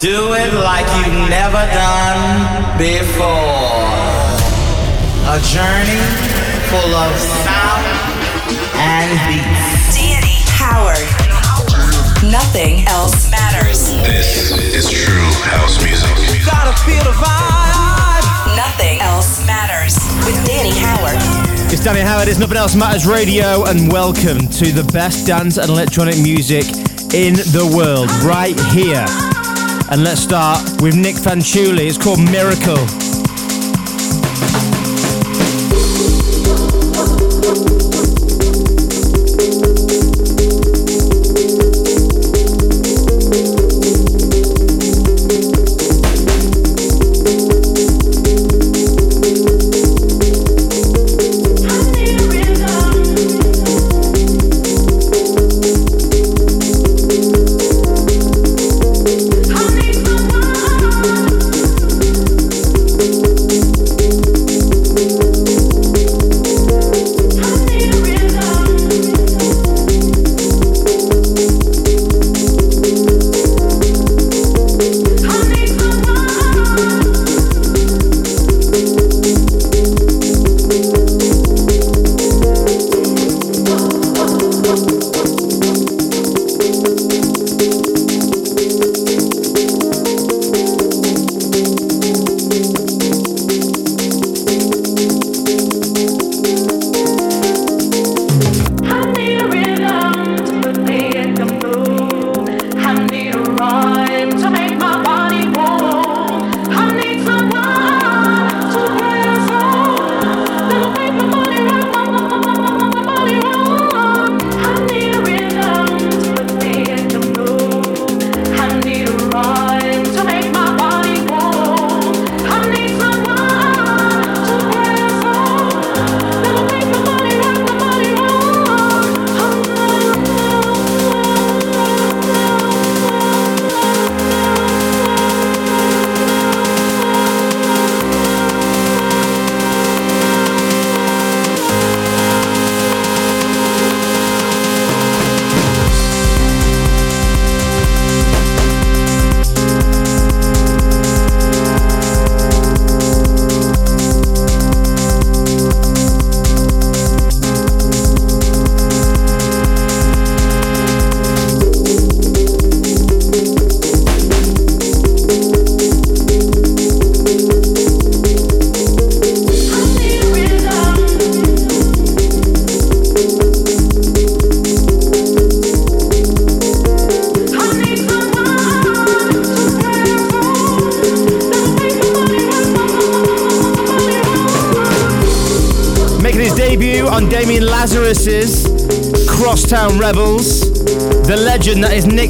Do it like you've never done before. A journey full of sound and beats. Danny Howard. Nothing else matters. This is true house music. Gotta feel the vibe. Nothing else matters with Danny Howard. It's Danny Howard, it's Nothing Else Matters Radio, and welcome to the best dance and electronic music in the world, right here. And let's start with Nick Fanciulli. It's called Miracle.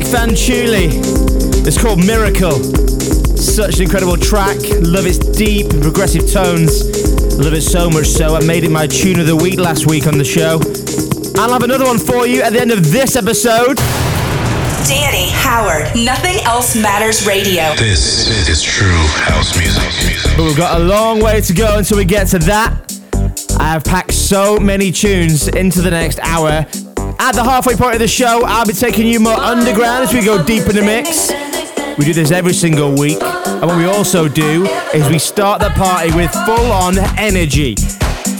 Fanciulli. It's called Miracle. Such an incredible track. Love its deep and progressive tones. Love it so much so I made it my tune of the week last week on the show. I'll have another one for you at the end of this episode. Danny Howard. Nothing else matters radio. This is true house music. But we've got a long way to go until we get to that. I have packed so many tunes into the next hour. At the halfway point of the show, I'll be taking you more underground as we go deep in the mix. We do this every single week. And what we also do is we start the party with full on energy.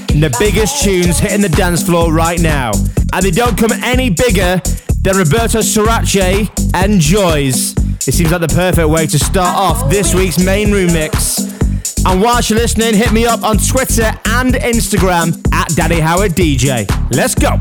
And the biggest tunes hitting the dance floor right now. And they don't come any bigger than Roberto Surace and Joys. It seems like the perfect way to start off this week's main room mix. And whilst you're listening, hit me up on Twitter and Instagram at Danny Howard DJ. Let's go.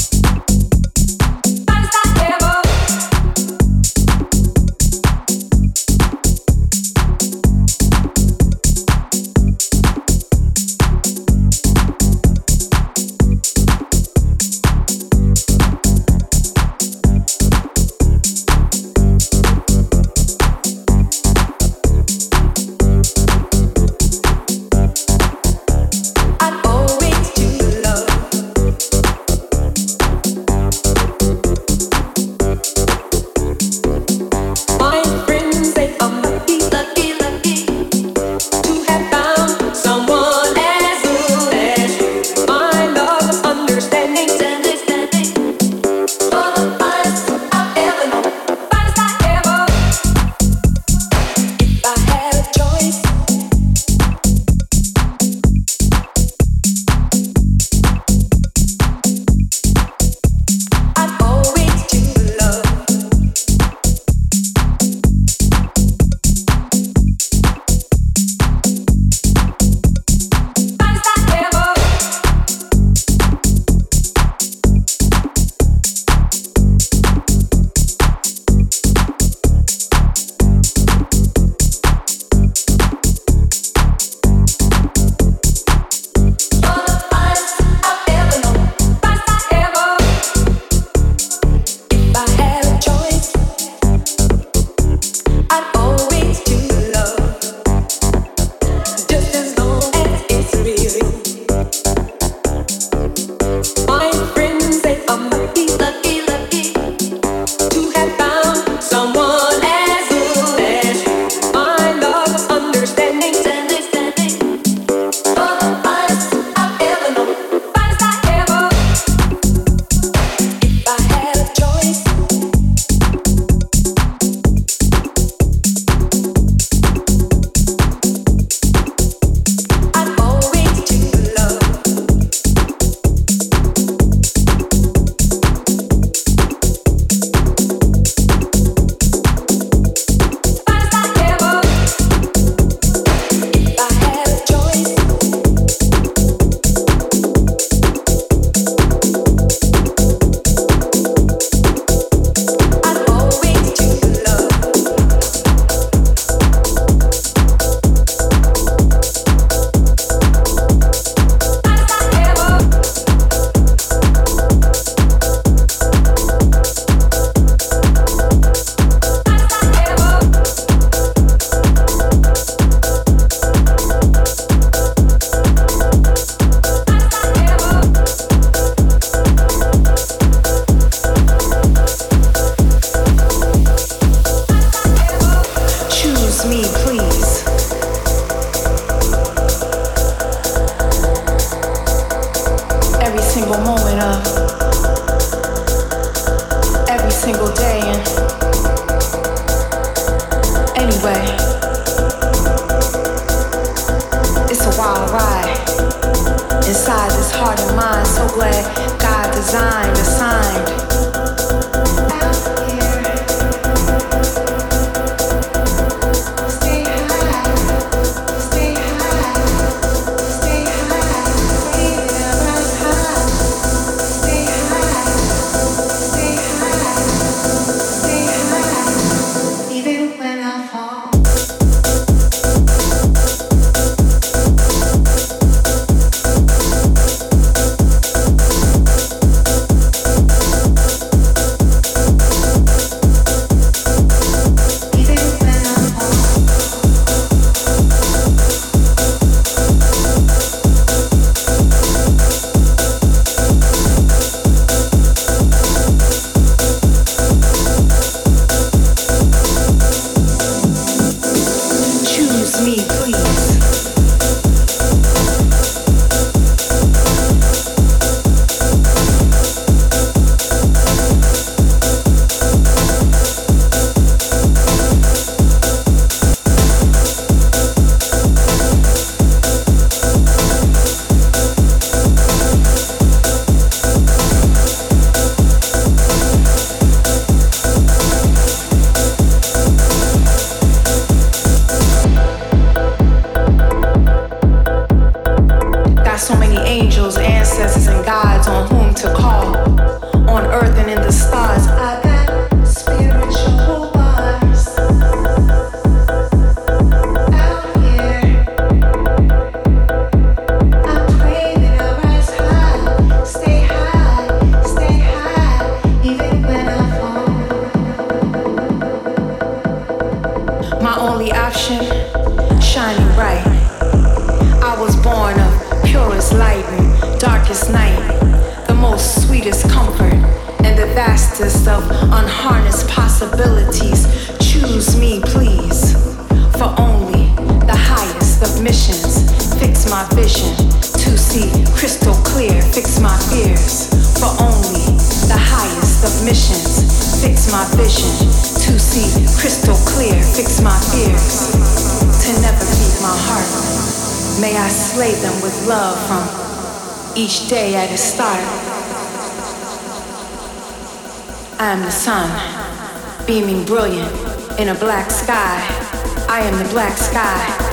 love from each day at a start. I am the sun, beaming brilliant in a black sky. I am the black sky.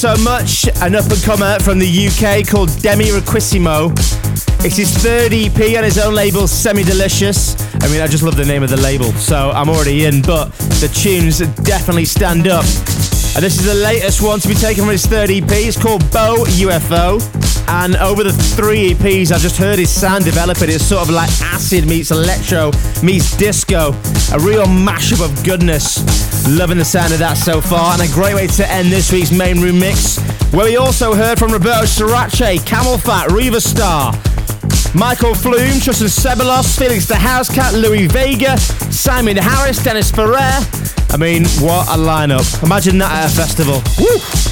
So much. An up and comer from the UK called Demi Riquísimo. It's his third EP on his own label, Semi Delicious. I mean, I just love the name of the label, so I'm already in, but the tunes definitely stand up. And this is the latest one to be taken from his third EP. It's called Bow UFO. And over the three EPs, I've just heard his sound developing. It's sort of like acid meets electro meets disco. A real mashup of goodness. Loving the sound of that so far. And a great way to end this week's main room mix, where we also heard from Roberto Surace, CamelPhat, Riva Starr. Michael Flume, Tristan Ceballos, Felix the Housecat, Louie Vega, Simon Harris, Dennis Ferrer. I mean, what a lineup. Imagine that at a festival. Woo!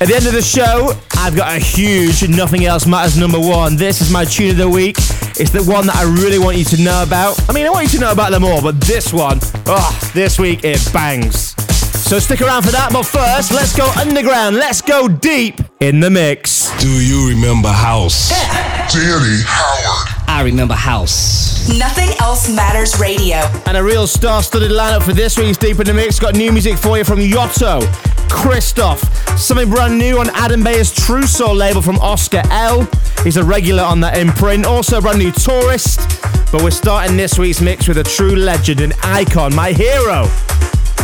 At the end of the show, I've got a huge Nothing Else Matters number one. This is my tune of the week. It's the one that I really want you to know about. I mean, I want you to know about them all, but this one, oh, this week it bangs. So stick around for that, but first, let's go underground. Let's go deep in the mix. Do you remember House? Danny Howard. I remember House. Nothing else matters radio. And a real star-studded lineup for this week's Deep in the Mix. Got new music for you from Yotto, Christoph, something brand new on Adam Beyer's Truesoul label from Oscar L. He's a regular on that imprint. Also, a brand new Tourist. But we're starting this week's mix with a true legend, an icon, my hero.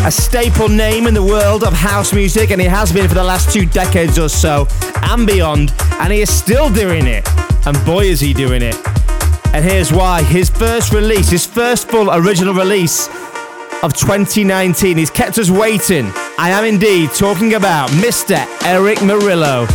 A staple name in the world of house music, and he has been for the last two decades or so and beyond, and he is still doing it. And boy, is he doing it. And here's why his first release, his first full original release of 2019, he's kept us waiting. I am indeed talking about Mr. Erick Morillo.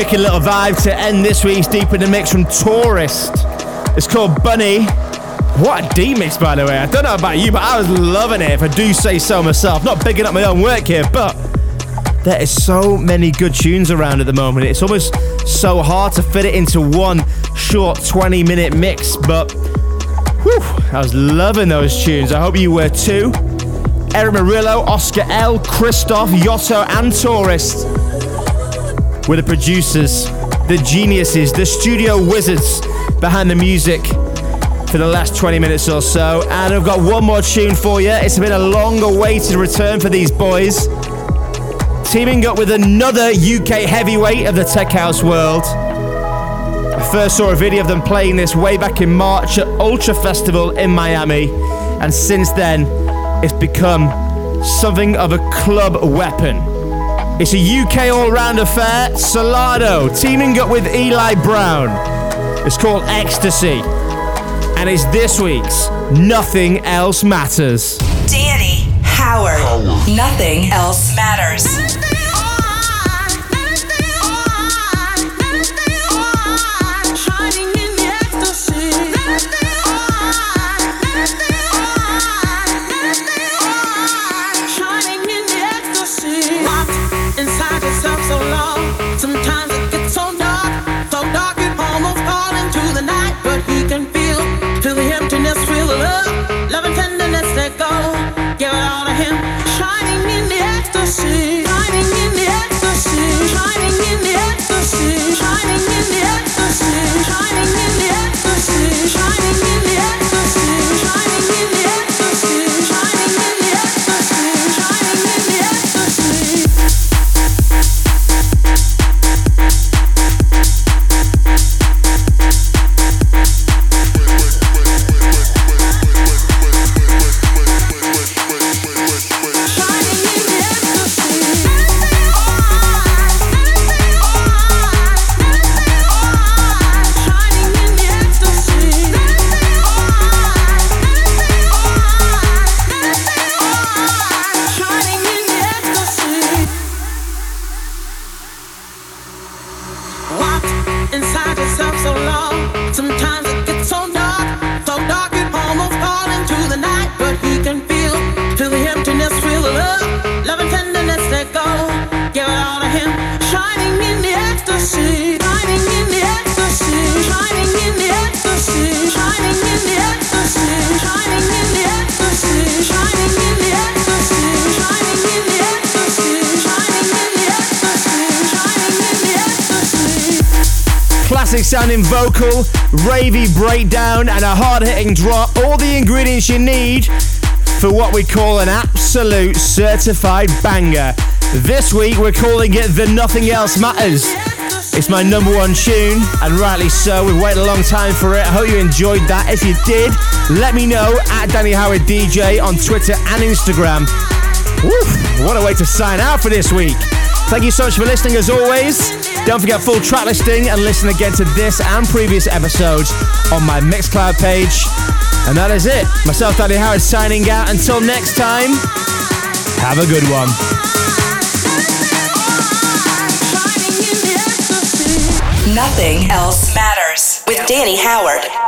Wicked little vibe to end this week's Deep in the Mix from Tourist. It's called Bunny. What a deep mix, by the way. I don't know about you, but I was loving it, if I do say so myself. Not bigging up my own work here, but there is so many good tunes around at the moment. It's almost so hard to fit it into one short 20 minute mix, but whew, I was loving those tunes. I hope you were too. Erick Morillo, Oscar L, Christoph, Yotto, and Tourist were the producers, the geniuses, the studio wizards behind the music for the last 20 minutes or so. And I've got one more tune for you. It's been a long awaited return for these boys. Teaming up with another UK heavyweight of the tech house world. I first saw a video of them playing this way back in March at Ultra Festival in Miami. And since then, it's become something of a club weapon. It's a UK all round affair. Solardo teaming up with Eli Brown. It's called Ecstasy and it's this week's Nothing Else Matters. Danny Howard. Nothing else matters. Ingredients you need for what we call an absolute certified banger. This week we're calling it The Nothing Else Matters. It's my number one tune, and rightly so. We've waited a long time for it. I hope you enjoyed that. If you did, let me know at Danny Howard DJ on Twitter and Instagram. Woo, what a way to sign out for this week. Thank you so much for listening as always. Don't forget full track listing and listen again to this and previous episodes on my Mixcloud page. And that is it. Myself, Danny Howard, signing out. Until next time, have a good one. Nothing else matters with Danny Howard.